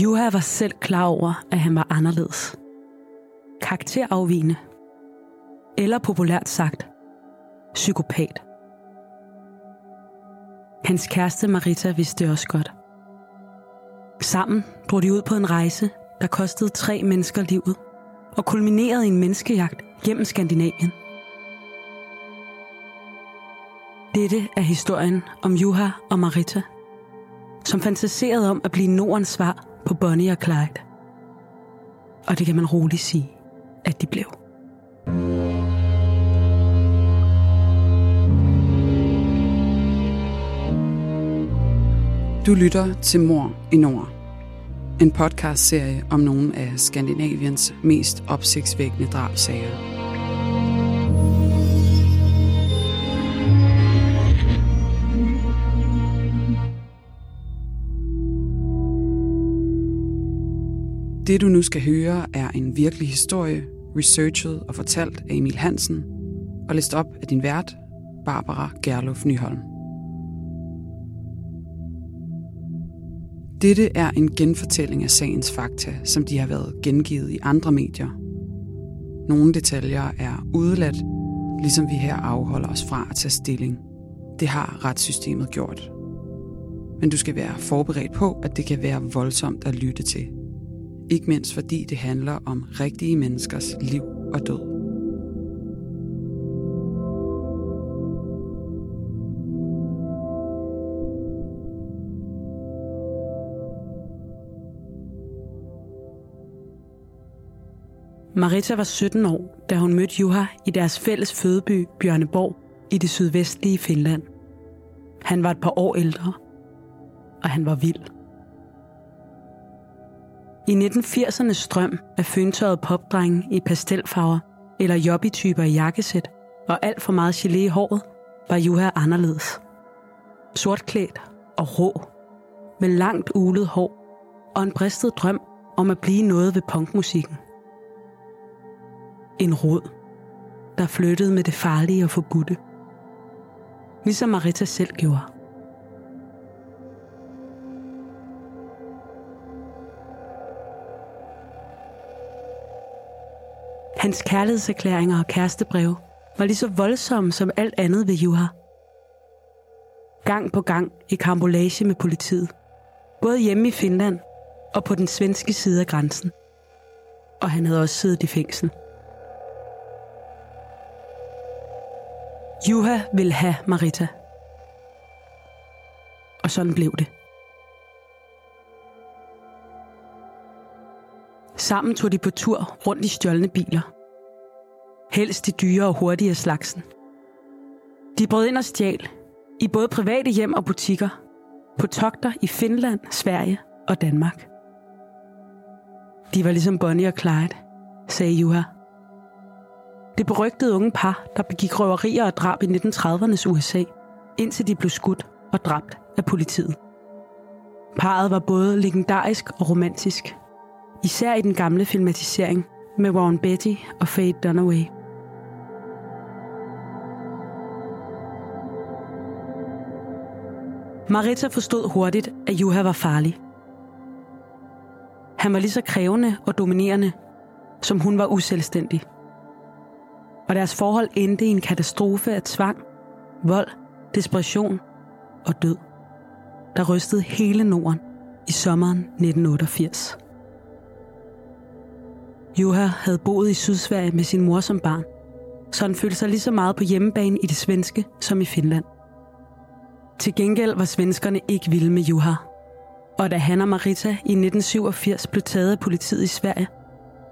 Juha var selv klar over, at han var anderledes. Karakterafvigende. Eller populært sagt, psykopat. Hans kæreste Marita vidste det også godt. Sammen drog de ud på en rejse, der kostede tre mennesker livet, og kulminerede i en menneskejagt gennem Skandinavien. Dette er historien om Juha og Marita, som fantaserede om at blive Nordens svar på Bonnie og Clyde. Og det kan man roligt sige, at de blev. Du lytter til Mor i Nord. En podcastserie om nogle af Skandinaviens mest opsigtsvækkende drabsager. Det du nu skal høre er en virkelig historie, researchet og fortalt af Emil Hansen, og læst op af din vært, Barbara Gerlof Nyholm. Dette er en genfortælling af sagens fakta, som de har været gengivet i andre medier. Nogle detaljer er udeladt, ligesom vi her afholder os fra at tage stilling. Det har retssystemet gjort. Men du skal være forberedt på, at det kan være voldsomt at lytte til. Ikke mindst fordi det handler om rigtige menneskers liv og død. Marita var 17 år, da hun mødte Juha i deres fælles fødeby Bjørneborg i det sydvestlige Finland. Han var et par år ældre, og han var vild. I 1980'ernes strøm af føntøjet popdrenge i pastelfarver eller jobbytyper i jakkesæt og alt for meget gelé i håret, var Juha anderledes. Sortklædt og rå, med langt ulet hår og en bristet drøm om at blive noget ved punkmusikken. En rod, der flyttede med det farlige og forbudte. Ligesom Marita selv gjorde. Hans kærlighedserklæringer og kærestebreve var lige så voldsomme som alt andet ved Juha. Gang på gang i karambolage med politiet. Både hjemme i Finland og på den svenske side af grænsen. Og han havde også siddet i fængsel. Juha ville have Marita. Og sådan blev det. Sammen tog de på tur rundt i stjålne biler. Helst de dyre og hurtige slagsen. De brød ind og stjal i både private hjem og butikker, på togter i Finland, Sverige og Danmark. De var ligesom Bonnie og Clyde, sagde Juha. Det berygtede unge par, der begik røverier og drab i 1930'ernes USA, indtil de blev skudt og dræbt af politiet. Parret var både legendarisk og romantisk, især i den gamle filmatisering med Warren Beatty og Faye Dunaway. Marita forstod hurtigt, at Juha var farlig. Han var lige så krævende og dominerende, som hun var uselvstændig. Og deres forhold endte i en katastrofe af tvang, vold, desperation og død, der rystede hele Norden i sommeren 1988. Juha havde boet i Sydsverige med sin mor som barn, så han følte sig lige så meget på hjemmebane i det svenske som i Finland. Til gengæld var svenskerne ikke vilde med Juha. Og da han og Marita i 1987 blev taget af politiet i Sverige,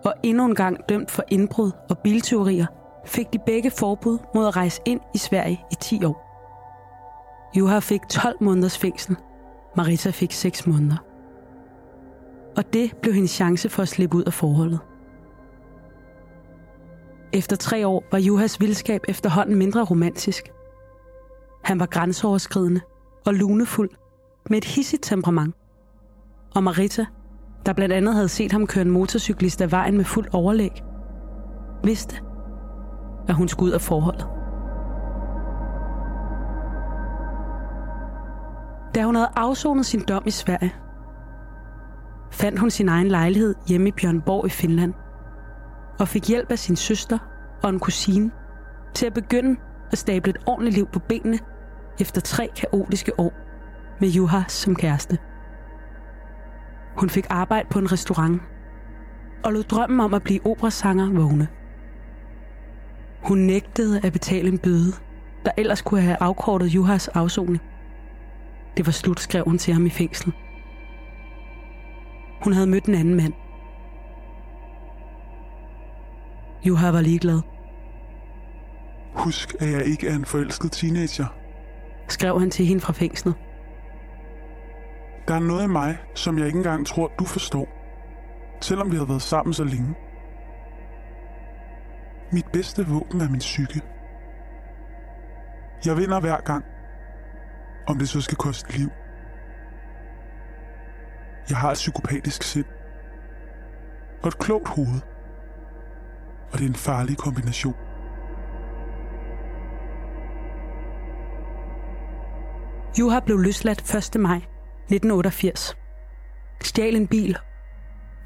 og endnu en gang dømt for indbrud og bilteorier, fik de begge forbud mod at rejse ind i Sverige i 10 år. Juha fik 12 måneders fængsel. Marita fik 6 måneder. Og det blev hendes chance for at slippe ud af forholdet. Efter tre år var Juhas vildskab efterhånden mindre romantisk. Han var grænseoverskridende og lunefuld med et hissigt temperament. Og Marita, der blandt andet havde set ham køre en motorcyklist af vejen med fuld overlæg, vidste, at hun skulle ud af forholdet. Da hun havde afsonet sin dom i Sverige, fandt hun sin egen lejlighed hjemme i Bjørnborg i Finland og fik hjælp af sin søster og en kusine til at begynde at stable et ordentligt liv på benene efter tre kaotiske år med Juha som kæreste. Hun fik arbejde på en restaurant og lod drømmen om at blive operasanger vågne. Hun nægtede at betale en bøde, der ellers kunne have afkortet Juhas afsoning. Det var slut, skrev hun til ham i fængsel. Hun havde mødt en anden mand. Juha var ligeglad. Husk, at jeg ikke er en forelsket teenager. Skrev han til hende fra fængslet. Der er noget i mig, som jeg ikke engang tror, du forstår. Selvom vi har været sammen så længe. Mit bedste våben er min psyke. Jeg vinder hver gang. Om det så skal koste liv. Jeg har et psykopatisk sind. Og et klogt hoved. Og det er en farlig kombination. Juha blev løsladt 1. maj 1988. Stjal en bil,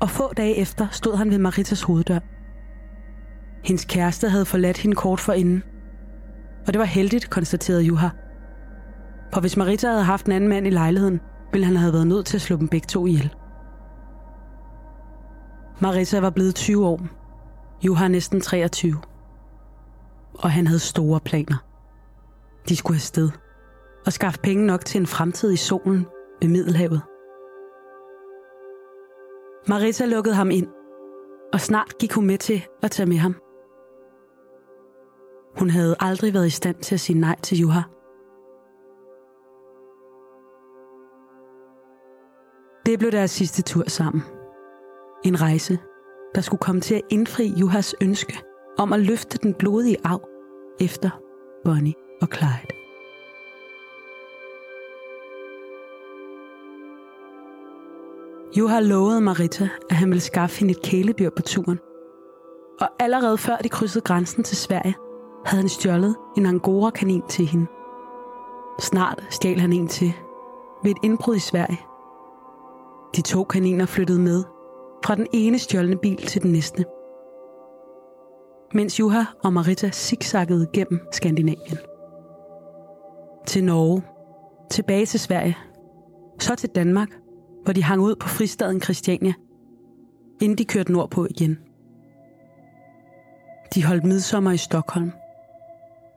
og få dage efter stod han ved Maritas hoveddør. Hendes kæreste havde forladt hende kort for inden. Og det var heldigt, konstaterede Juha. For hvis Marita havde haft en anden mand i lejligheden, ville han have været nødt til at slå dem begge to ihjel. Marita var blevet 20 år. Juha næsten 23. Og han havde store planer. De skulle afsted og skaffe penge nok til en fremtid i solen ved Middelhavet. Marita lukkede ham ind, og snart gik hun med til at tage med ham. Hun havde aldrig været i stand til at sige nej til Juha. Det blev deres sidste tur sammen. En rejse, der skulle komme til at indfri Juhas ønske om at løfte den blodige arv efter Bonnie og Clyde. Juha lovede Marita, at han ville skaffe hende et kæledyr på turen. Og allerede før de krydsede grænsen til Sverige, havde han stjålet en angora-kanin til hende. Snart stjal han en til ved et indbrud i Sverige. De to kaniner flyttede med fra den ene stjålne bil til den næste. Mens Juha og Marita zigzaggede gennem Skandinavien. Til Norge, tilbage til Sverige, så til Danmark – hvor de hang ud på fristaden Christiania, inden de kørte nordpå igen. De holdt midsommer i Stockholm.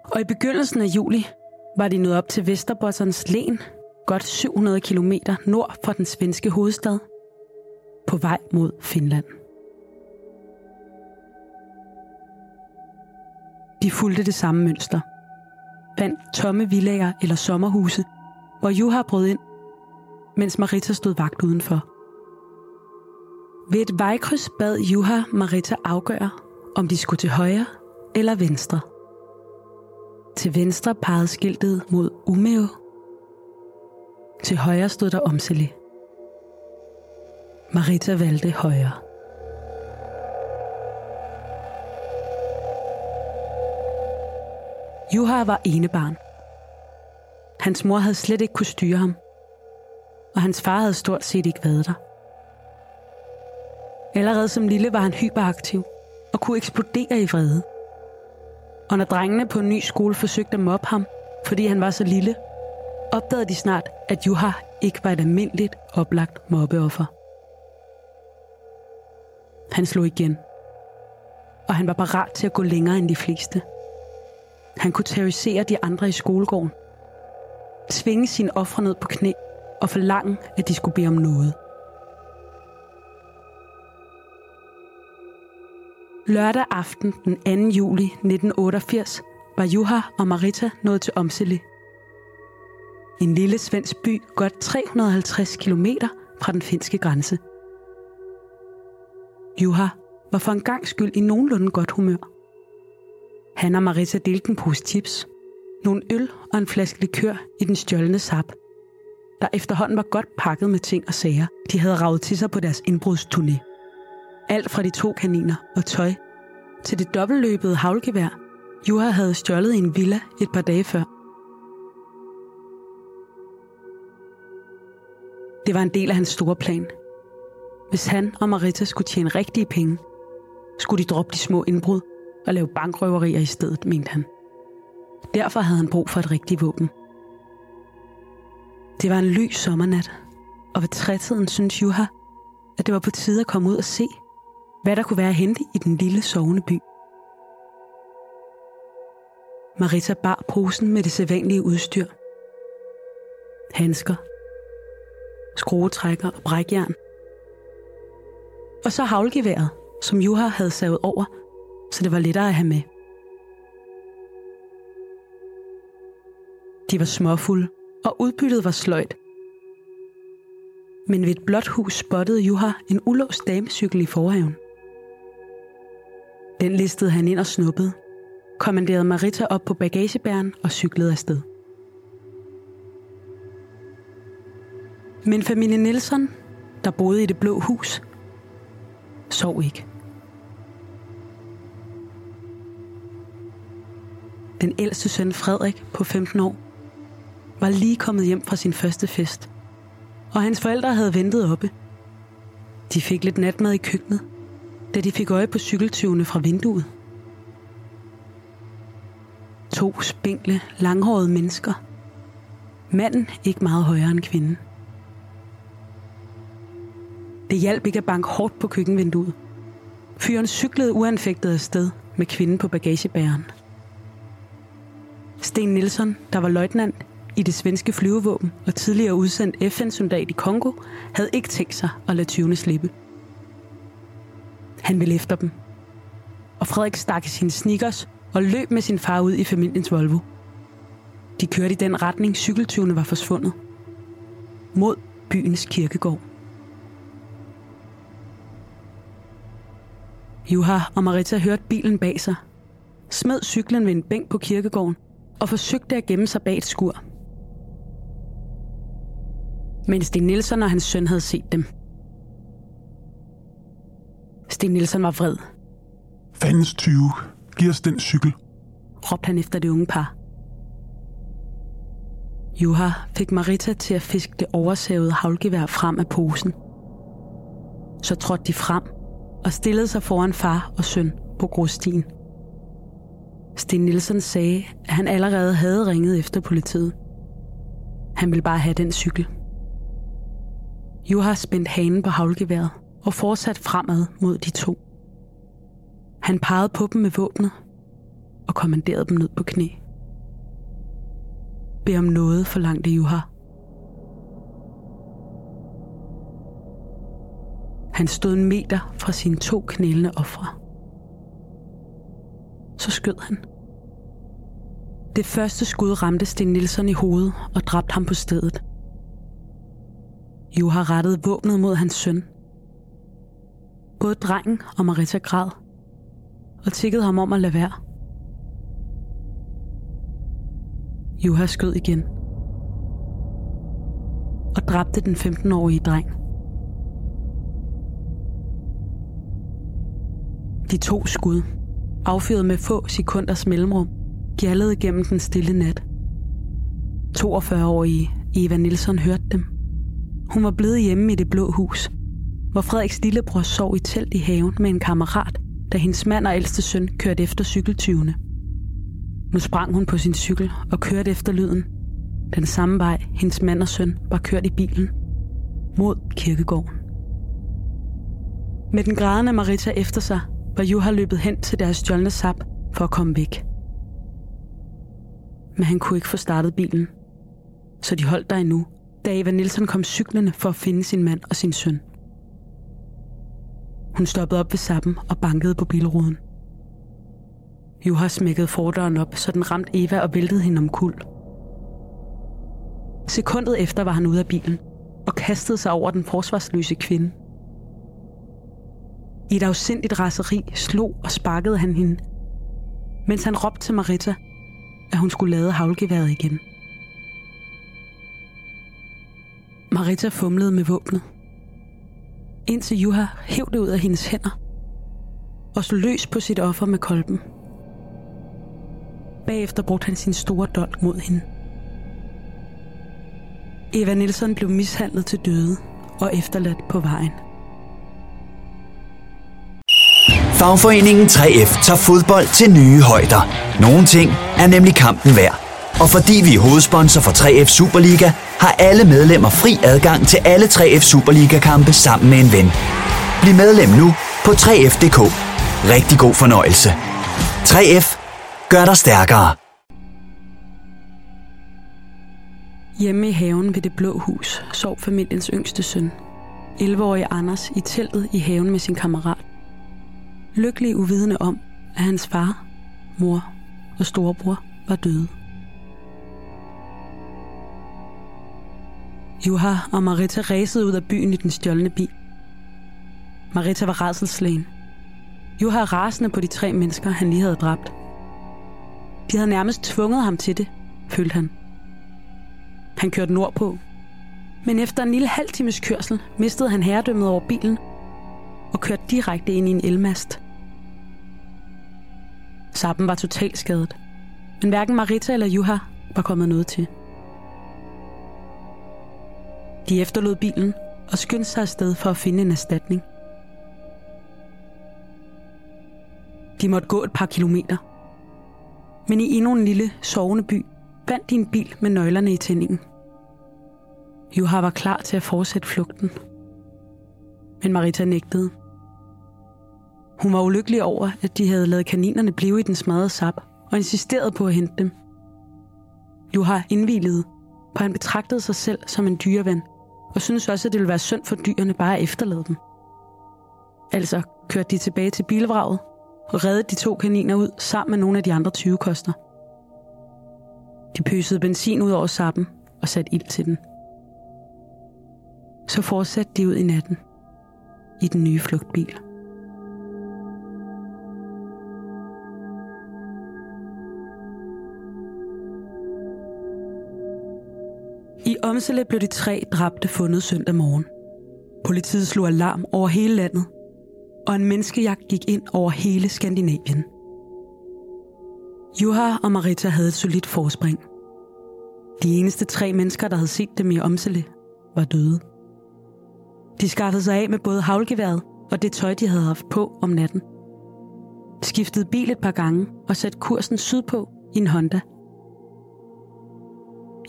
Og i begyndelsen af juli var de nået op til Vesterbottens Len, godt 700 km nord for den svenske hovedstad, på vej mod Finland. De fulgte det samme mønster. Fandt tomme villager eller sommerhuse, hvor Juha brød ind mens Marita stod vagt udenfor. Ved et vejkryds bad Juha Marita afgøre, om de skulle til højre eller venstre. Til venstre pegede skiltet mod Umeå. Til højre stod der Omseli. Marita valgte højre. Juha var enebarn. Hans mor havde slet ikke kunne styre ham – og hans far havde stort set ikke været der. Allerede som lille var han hyperaktiv og kunne eksplodere i vrede. Og når drengene på en ny skole forsøgte at mobbe ham, fordi han var så lille, opdagede de snart, at Juha ikke var et almindeligt oplagt mobbeoffer. Han slog igen, og han var parat til at gå længere end de fleste. Han kunne terrorisere de andre i skolegården, tvinge sine ofre ned på knæ og forlange, at de skulle bede om noget. Lørdag aften den 2. juli 1988 var Juha og Marita nået til Omseli. En lille svensk by godt 350 km fra den finske grænse. Juha var for en gang skyld i nogenlunde godt humør. Han og Marissa delte en pose chips, nogle øl og en flaske likør i den stjålne sap, der efterhånden var godt pakket med ting og sager, de havde ravet til sig på deres indbrudsturné. Alt fra de to kaniner og tøj til det dobbeltløbede havlgevær, Juha havde stjålet i en villa et par dage før. Det var en del af hans store plan. Hvis han og Marita skulle tjene rigtige penge, skulle de droppe de små indbrud og lave bankrøverier i stedet, mente han. Derfor havde han brug for et rigtigt våben. Det var en lys sommernat, og ved trætiden syntes Juha, at det var på tide at komme ud og se, hvad der kunne være at hente i den lille sovende by. Marita bar posen med det sædvanlige udstyr. Handsker, skruetrækker og brækjern. Og så havlgeværet, som Juha havde savet over, så det var lettere at have med. De var småfulde, og udbyttet var sløjt. Men ved et blåt hus spottede Juha en ulåst damecykel i forhaven. Den listede han ind og snuppede, kommanderede Marita op på bagagebæren og cyklede afsted. Men familien Nielsen, der boede i det blå hus, sov ikke. Den ældste søn Frederik på 15 år var lige kommet hjem fra sin første fest, og hans forældre havde ventet oppe. De fik lidt natmad i køkkenet, da de fik øje på cykeltyvene fra vinduet. To spinkle, langhårede mennesker. Manden ikke meget højere end kvinden. Det hjalp ikke at banke hårdt på køkkenvinduet. Fyren cyklede uanfægtet afsted med kvinden på bagagebæren. Sten Nielsen, der var løjtnant i det svenske flyvevåben og tidligere udsendt FN-soldat i Kongo, havde ikke tænkt sig at lade tyvene slippe. Han ville efter dem. Og Frederik stak i sine sneakers og løb med sin far ud i familiens Volvo. De kørte i den retning, cykeltyvene var forsvundet. Mod byens kirkegård. Juha og Marita hørte bilen bag sig, smed cyklen ved en bænk på kirkegården og forsøgte at gemme sig bag et skur. Men Sten Nielsen og hans søn havde set dem. Sten Nielsen var vred. Fandens 20. Giv os den cykel. Råbte han efter det unge par. Juha fik Marita til at fiske det oversavede havlgevær frem af posen. Så trådte de frem og stillede sig foran far og søn på grusstien. Sten Nielsen sagde, at han allerede havde ringet efter politiet. Han ville bare have den cykel. Juha spændt hanen på havlgeværet og fortsat fremad mod de to. Han pegede på dem med våbnet og kommanderede dem ned på knæ. Bed om noget, forlangte Juha. Han stod en meter fra sine to knælende ofre. Så skød han. Det første skud ramte Sten Nielsen i hovedet og dræbte ham på stedet. Jo har rettet våbnet mod hans søn. Både drengen og Marita græd og tikkede ham om at lade være. Juha skød igen og dræbte den 15-årige dreng. De to skud, affyret med få sekunders mellemrum, gjaldede gennem den stille nat. 42-årige Eva Nielsen hørte dem. Hun var blevet hjemme i det blå hus, hvor Frederiks lillebror sov i telt i haven med en kammerat, da hendes mand og ældste søn kørte efter cykeltyvene. Nu sprang hun på sin cykel og kørte efter lyden. Den samme vej, hendes mand og søn var kørt i bilen. Mod kirkegården. Med den grædende Marita efter sig, var Juha løbet hen til deres stjålne sap for at komme væk. Men han kunne ikke få startet bilen. Så de holdt der endnu, da Eva Nielsen kom cyklerne for at finde sin mand og sin søn. Hun stoppede op ved sappen og bankede på bilruden. Juha smækkede fordøren op, så den ramte Eva og væltede hende om kul. Sekundet efter var han ude af bilen og kastede sig over den forsvarsløse kvinde. I et afsindigt raseri slog og sparkede han hende, mens han råbte til Marita, at hun skulle lade havlgeværet igen. Marita fumlede med våbnet, indtil Juha hæv det ud af hendes hænder og slog løs på sit offer med kolben. Bagefter brugte han sin store dolk mod hende. Eva Nielsen blev mishandlet til døde og efterladt på vejen. Fagforeningen 3F tager fodbold til nye højder. Nogle ting er nemlig kampen værd. Og fordi vi er hovedsponsor for 3F Superliga, har alle medlemmer fri adgang til alle 3F Superliga-kampe sammen med en ven. Bliv medlem nu på 3F.dk. Rigtig god fornøjelse. 3F gør dig stærkere. Hjemme i haven ved det blå hus sov familiens yngste søn, 11-årige Anders, i teltet i haven med sin kammerat. Lykkelig uvidende om, at hans far, mor og storebror var døde. Juha og Marita ræsede ud af byen i den stjålne bil. Marita var rædselslægen. Juha rasende på de tre mennesker, han lige havde dræbt. De havde nærmest tvunget ham til det, følte han. Han kørte nordpå. Men efter en lille halv times kørsel mistede han herredømmet over bilen og kørte direkte ind i en elmast. Sappen var totalt skadet, men hverken Marita eller Juha var kommet noget til. De efterlod bilen og skyndte sig afsted for at finde en erstatning. De måtte gå et par kilometer. Men i endnu en lille sovende by fandt de en bil med nøglerne i tændingen. Juha var klar til at fortsætte flugten. Men Marita nægtede. Hun var ulykkelig over, at de havde lavet kaninerne blive i den smadrede sap, og insisterede på at hente dem. Juha indvilede, for han betragtede sig selv som en dyreven, og syntes også, at det ville være synd for dyrene bare at efterlade dem. Altså kørte de tilbage til bilvraget og reddede de to kaniner ud sammen med nogle af de andre 20 koster. De pøsede benzin ud over sappen og satte ild til den. Så fortsatte de ud i natten i den nye flugtbil. Omsele blev de tre dræbte fundet søndag morgen. Politiet slog alarm over hele landet, og en menneskejagt gik ind over hele Skandinavien. Juha og Marita havde et solidt forspring. De eneste tre mennesker, der havde set dem i Omsele, var døde. De skaffede sig af med både havlgeværet og det tøj, de havde haft på om natten. Skiftede bil et par gange og satte kursen sydpå i en Honda –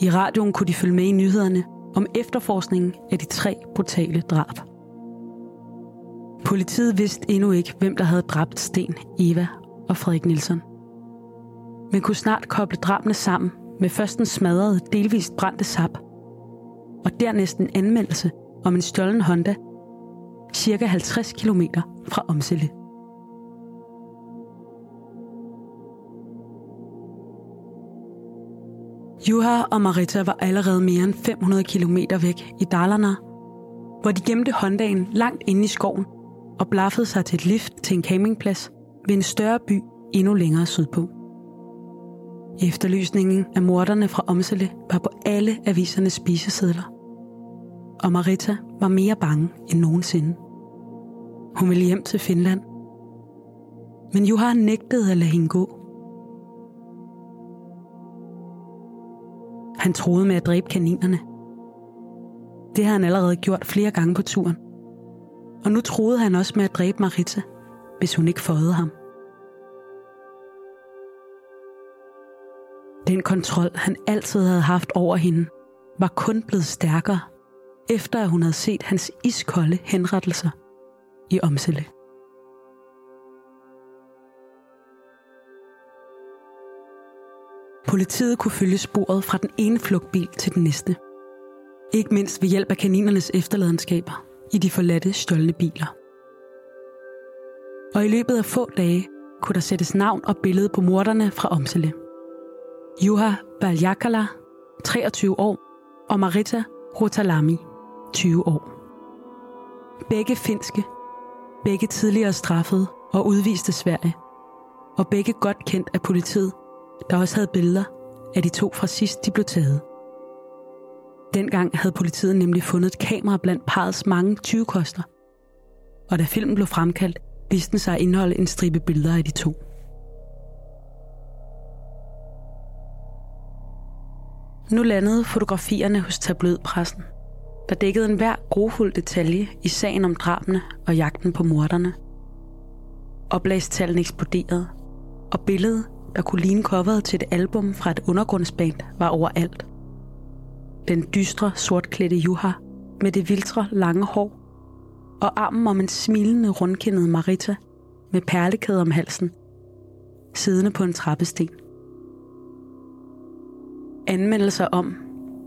i radioen kunne de følge med i nyhederne om efterforskningen af de tre brutale drab. Politiet vidste endnu ikke, hvem der havde dræbt Sten, Eva og Frederik Nielsen. Men kunne snart koble drabene sammen med først en smadret, delvist brændte sap, og dernæst en anmeldelse om en stjålen Honda, cirka 50 km fra Omsille. Juha og Marita var allerede mere end 500 km væk i Dalarna, hvor de gemte Hondaen langt inde i skoven og blaffede sig til et lift til en campingplads ved en større by endnu længere sydpå. Efterlysningen af morderne fra Omsele var på alle avisernes spisesedler. Og Marita var mere bange end nogensinde. Hun ville hjem til Finland. Men Johan nægtede at lade hende gå. Han troede med at dræbe kaninerne. Det har han allerede gjort flere gange på turen. Og nu troede han også med at dræbe Marita, hvis hun ikke fåede ham. Den kontrol, han altid havde haft over hende, var kun blevet stærkere, efter at hun havde set hans iskolde henrettelser i Omsille. Politiet kunne følge sporet fra den ene flugtbil til den næste. Ikke mindst ved hjælp af kaninernes efterladenskaber i de forladte stjålne biler. Og i løbet af få dage kunne der sættes navn og billede på morderne fra Omsele. Juha Baljakala, 23 år, og Marita Rotalami, 20 år. Begge finske, begge tidligere straffede og udviste Sverige, og begge godt kendt af politiet, der også havde billeder af de to fra sidst, de blev taget. Dengang havde politiet nemlig fundet et kamera blandt parets mange 20 koster. Og da filmen blev fremkaldt, viste den sig at indeholde en stribe billeder af de to. Nu landede fotografierne hos tabloidpressen, der dækkede en hver grofuld detalje i sagen om drabene og jagten på morderne. Oplagstallene eksploderede, og billedet, der kunne ligne coveret til et album fra et undergrundsband, var overalt. Den dystre, sortklædte Juha med det viltre, lange hår og armen om en smilende, rundkindet Marita med perlekæde om halsen, siddende på en trappesten. Anmeldelser om,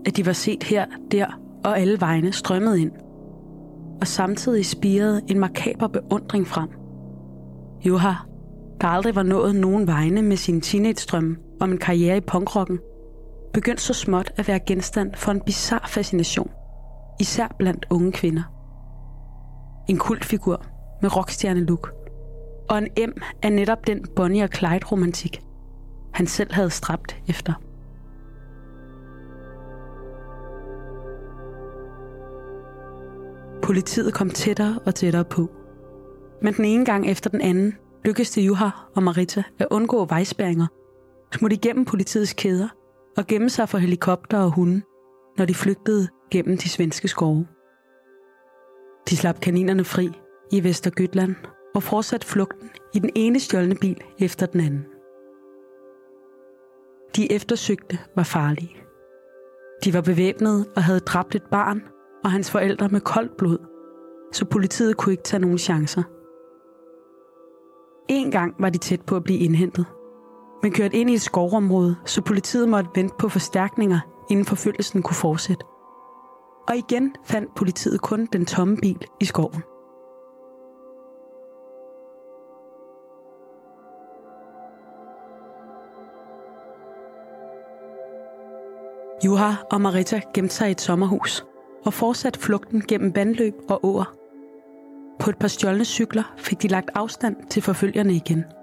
at de var set her, der og alle vegne strømmede ind, og samtidig spirede en makaber beundring frem. Joha, der aldrig var nået nogen vegne med sin teenage-drøm om en karriere i punkrocken, begyndte så småt at være genstand for en bizar fascination, især blandt unge kvinder. En kultfigur med rockstjerne-look, og en M af netop den Bonnie og Clyde-romantik, han selv havde stræbt efter. Politiet kom tættere og tættere på. Men den ene gang efter den anden lykkes det Juha og Marita at undgå vejspæringer, smutte igennem politiets kæder og gemme sig for helikopter og hunde, når de flygtede gennem de svenske skove. De slap kaninerne fri i Vestergøtland og fortsatte flugten i den ene stjålne bil efter den anden. De eftersøgte var farlige. De var bevæbnede og havde dræbt et barn og hans forældre med koldt blod, så politiet kunne ikke tage nogen chancer. En gang var de tæt på at blive indhentet, men kørt ind i et skovområde, så politiet måtte vente på forstærkninger, inden forfølgelsen kunne fortsætte. Og igen fandt politiet kun den tomme bil i skoven. Juha og Marita gemte sig i et sommerhus og fortsatte flugten gennem vandløb og åer. På et par stjålne cykler fik de lagt afstand til forfølgerne igen –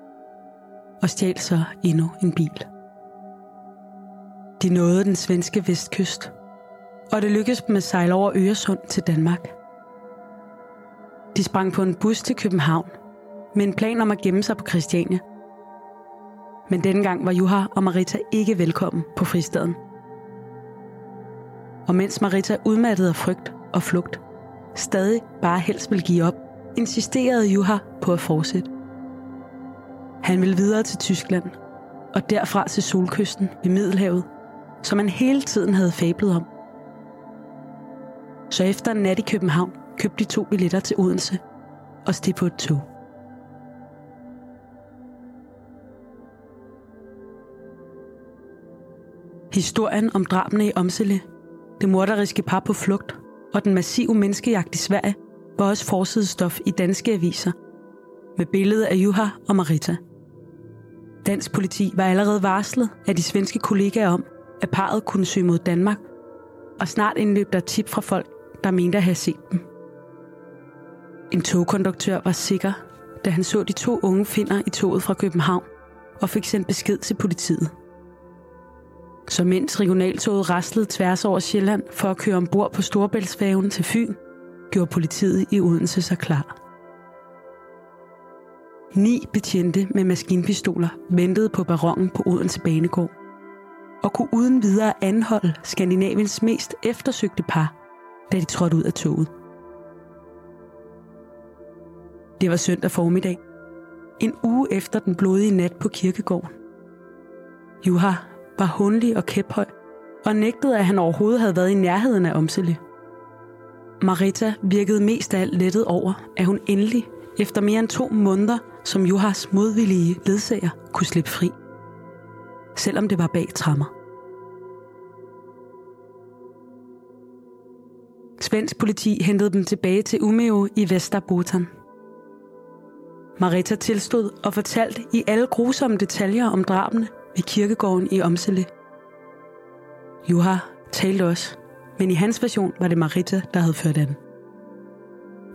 og stjal så endnu en bil. De nåede den svenske vestkyst, og det lykkedes dem at sejle over Øresund til Danmark. De sprang på en bus til København med en plan om at gemme sig på Christiania. Men denne gang var Juha og Marita ikke velkommen på fristaden. Og mens Marita udmattede af frygt og flugt, stadig bare helst ville give op, insisterede Juha på at fortsætte. Han ville videre til Tyskland, og derfra til solkysten ved Middelhavet, som han hele tiden havde fablet om. Så efter en nat i København købte de to billetter til Odense og steg på et tog. Historien om drabene i Omsele, det morderiske par på flugt og den massive menneskejagt i Sverige var også forsidestof i danske aviser med billedet af Juha og Marita – Dansk politi var allerede varslet af de svenske kollegaer om, at parret kunne søge mod Danmark, og snart indløb der tip fra folk, der mente at have set dem. En togkonduktør var sikker, da han så de to unge finder i toget fra København og fik sendt besked til politiet. Så mens regionaltoget raslede tværs over Sjælland for at køre ombord på Storebæltsfærgen til Fyn, gjorde politiet i Odense sig klar. Ni betjente med maskinpistoler ventede på barongen på Odense Banegård og kunne uden videre anholde Skandinaviens mest eftersøgte par, da de trådte ud af toget. Det var søndag formiddag, en uge efter den blodige nat på kirkegården. Juha var hundlig og kæphøj og nægtede, at han overhovedet havde været i nærheden af Omsele. Marita virkede mest af alt lettet over, at hun endelig, efter mere end to måneder, som Johas modvillige ledsager kunne slippe fri, selvom det var bag trammer. Svensk politi hentede dem tilbage til Umeå i Vesterbotan. Marita tilstod og fortalte i alle grusomme detaljer om drabene ved kirkegården i Omsele. Juha talte også, men i hans version var det Marita, der havde ført an.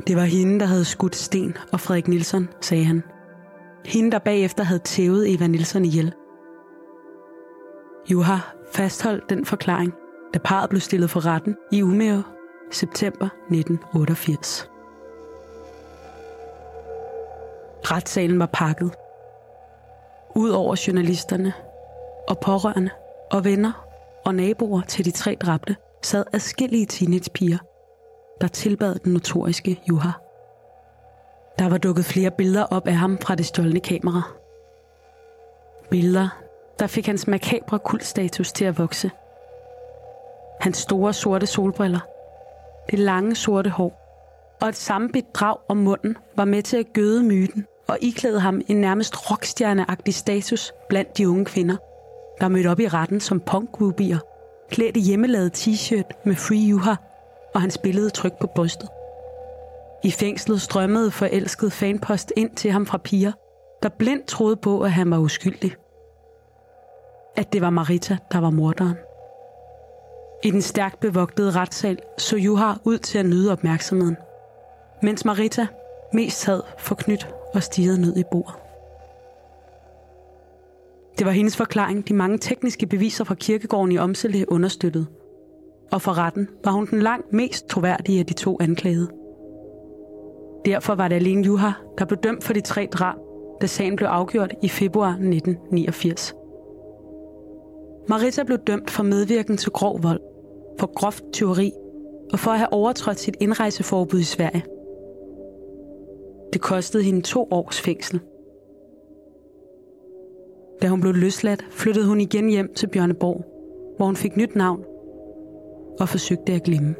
Det var hende, der havde skudt Sten og Frederik Nielsen, sagde han. Hende, der bagefter havde tævet Eva Nielsen ihjel. Juha fastholdt den forklaring, da parret blev stillet for retten i Umeå september 1988. Retssalen var pakket. Udover journalisterne og pårørende og venner og naboer til de tre dræbte, sad adskillige teenagepiger, der tilbad den notoriske Juha. Der var dukket flere billeder op af ham fra det stjålne kamera. Billeder, der fik hans makabre kultstatus til at vokse. Hans store sorte solbriller, det lange sorte hår og et sammenbidt drag om munden var med til at gøde myten og iklæde ham en nærmest rockstjerneagtig status blandt de unge kvinder, der mødte op i retten som punkgroupier, klædt i hjemmelavet t-shirt med Free Juha og hans billede trykt på brystet. I fængslet strømmede forelsket fanpost ind til ham fra piger, der blindt troede på, at han var uskyldig. At det var Marita, der var morderen. I den stærkt bevogtede retssal så Juha ud til at nyde opmærksomheden, mens Marita mest sad forknyt og stirrede ned i bordet. Det var hendes forklaring, de mange tekniske beviser fra kirkegården i Omsele understøttede. Og for retten var hun den langt mest troværdige af de to anklagede. Derfor var det alene Juha, der blev dømt for de tre drab, da sagen blev afgjort i februar 1989. Marissa blev dømt for medvirken til grov vold, for groft tyveri og for at have overtrådt sit indrejseforbud i Sverige. Det kostede hende to års fængsel. Da hun blev løsladt, flyttede hun igen hjem til Bjørneborg, hvor hun fik nyt navn og forsøgte at glemme.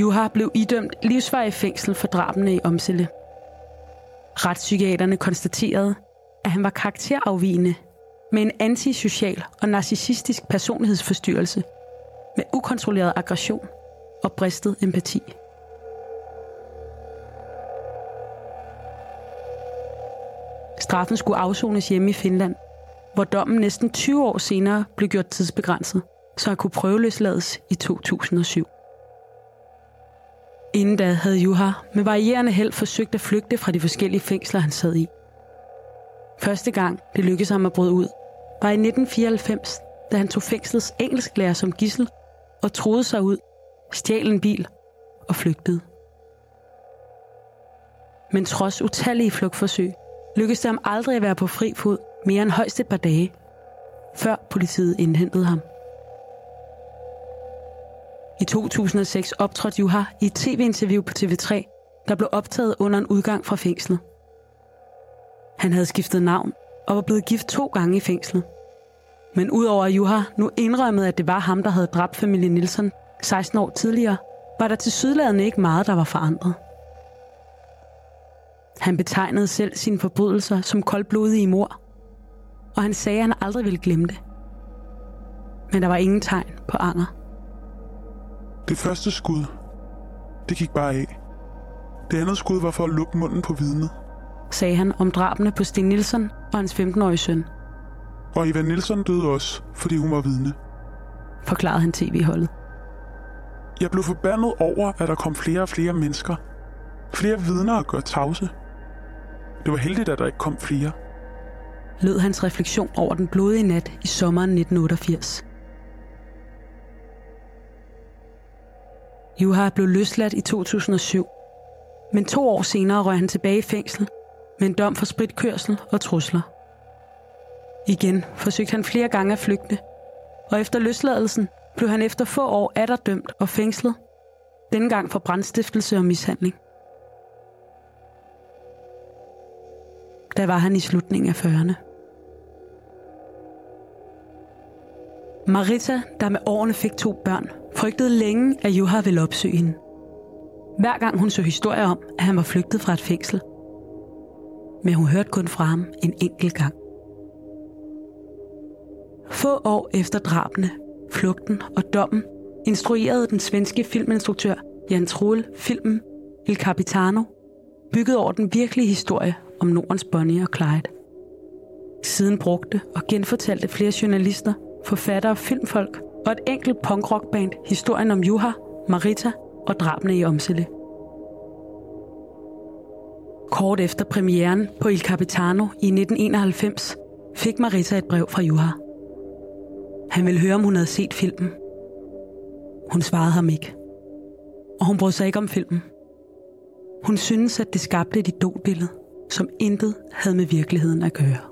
Juha blev idømt livsvarig fængsel for drabene i Omsele. Retspsykiaterne konstaterede, at han var karakterafvigende med en antisocial og narcissistisk personlighedsforstyrrelse med ukontrolleret aggression og bristet empati. Straffen skulle afsones hjemme i Finland, hvor dommen næsten 20 år senere blev gjort tidsbegrænset, så han kunne prøveløslades i 2007. Inden da havde Juha med varierende held forsøgt at flygte fra de forskellige fængsler, han sad i. Første gang det lykkedes ham at bryde ud, var i 1994, da han tog fængslets engelsklærer som gissel og troede sig ud, stjal en bil og flygtede. Men trods utallige flugtforsøg, lykkedes det ham aldrig at være på fri fod mere end højst et par dage, før politiet indhentede ham. I 2006 optrådte Juha i et tv-interview på TV3, der blev optaget under en udgang fra fængslet. Han havde skiftet navn og var blevet gift to gange i fængslet. Men udover at Juha nu indrømmede, at det var ham, der havde dræbt familien Nielsen 16 år tidligere, var der til sydladende ikke meget, der var forandret. Han betegnede selv sine forbrydelser som koldblodige mor, og han sagde, at han aldrig ville glemme det. Men der var ingen tegn på anger. Det første skud, det gik bare af. Det andet skud var for at lukke munden på vidnet. Sagde han om drabene på Sten Nielsen og hans 15-årige søn. Og Eva Nielsen døde også, fordi hun var vidne. Forklarede han tv-holdet. Jeg blev forbandet over, at der kom flere og flere mennesker. Flere vidner at gøre tavse. Det var heldigt, at der ikke kom flere. Lød hans refleksion over den blodige nat i sommeren 1988. Juha blev løsladt i 2007, men to år senere røg han tilbage i fængsel med en dom for spritkørsel og trusler. Igen forsøgte han flere gange at flygte, og efter løsladelsen blev han efter få år dømt og fængslet, denne gang for brandstiftelse og mishandling. Der var han i slutningen af 40'erne. Marita, der med årene fik to børn, frygtede længe, at Juha ville opsøge hende. Hver gang hun så historier om, at han var flygtet fra et fængsel. Men hun hørte kun fra ham en enkelt gang. Få år efter drabene, flugten og dommen, instruerede den svenske filminstruktør Jan Troel filmen Il Capitano, bygget over den virkelige historie om Nordens Bonnie og Clyde. Siden brugte og genfortalte flere journalister, forfattere og filmfolk og et enkelt punkrockband historien om Juha, Marita og drabene i Omsele. Kort efter premieren på Il Capitano i 1991 fik Marita et brev fra Juha. Han ville høre, om hun havde set filmen. Hun svarede ham ikke. Og hun brød sig ikke om filmen. Hun synes, at det skabte et idolbillede, som intet havde med virkeligheden at gøre.